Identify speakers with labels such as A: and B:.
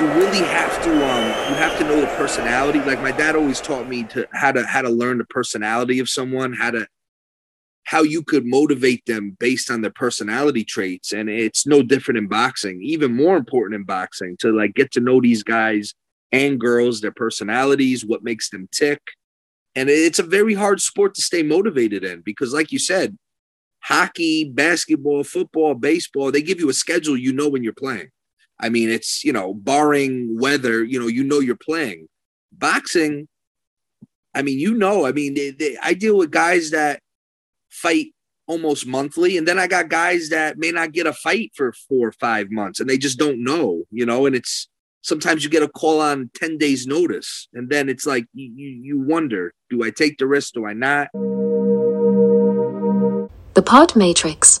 A: you really have to um you have to know the personality. Like my dad always taught me to how to how to learn the personality of someone, how to how you could motivate them based on their personality traits. And it's no different in boxing, even more important in boxing to like get to know these guys and girls, their personalities, what makes them tick. And it's a very hard sport to stay motivated in because, like you said, hockey, basketball, football, baseball, they give you a schedule you know when you're playing. I mean, it's, you know, barring weather, you know, you know you're playing. Boxing, I mean, you know, I mean, they, they, I deal with guys that fight almost monthly. And then I got guys that may not get a fight for four or five months and they just don't know, you know, and it's sometimes you get a call on 10 days notice. And then it's like you, you wonder, do I take the risk? Do I not?
B: The Pod Matrix.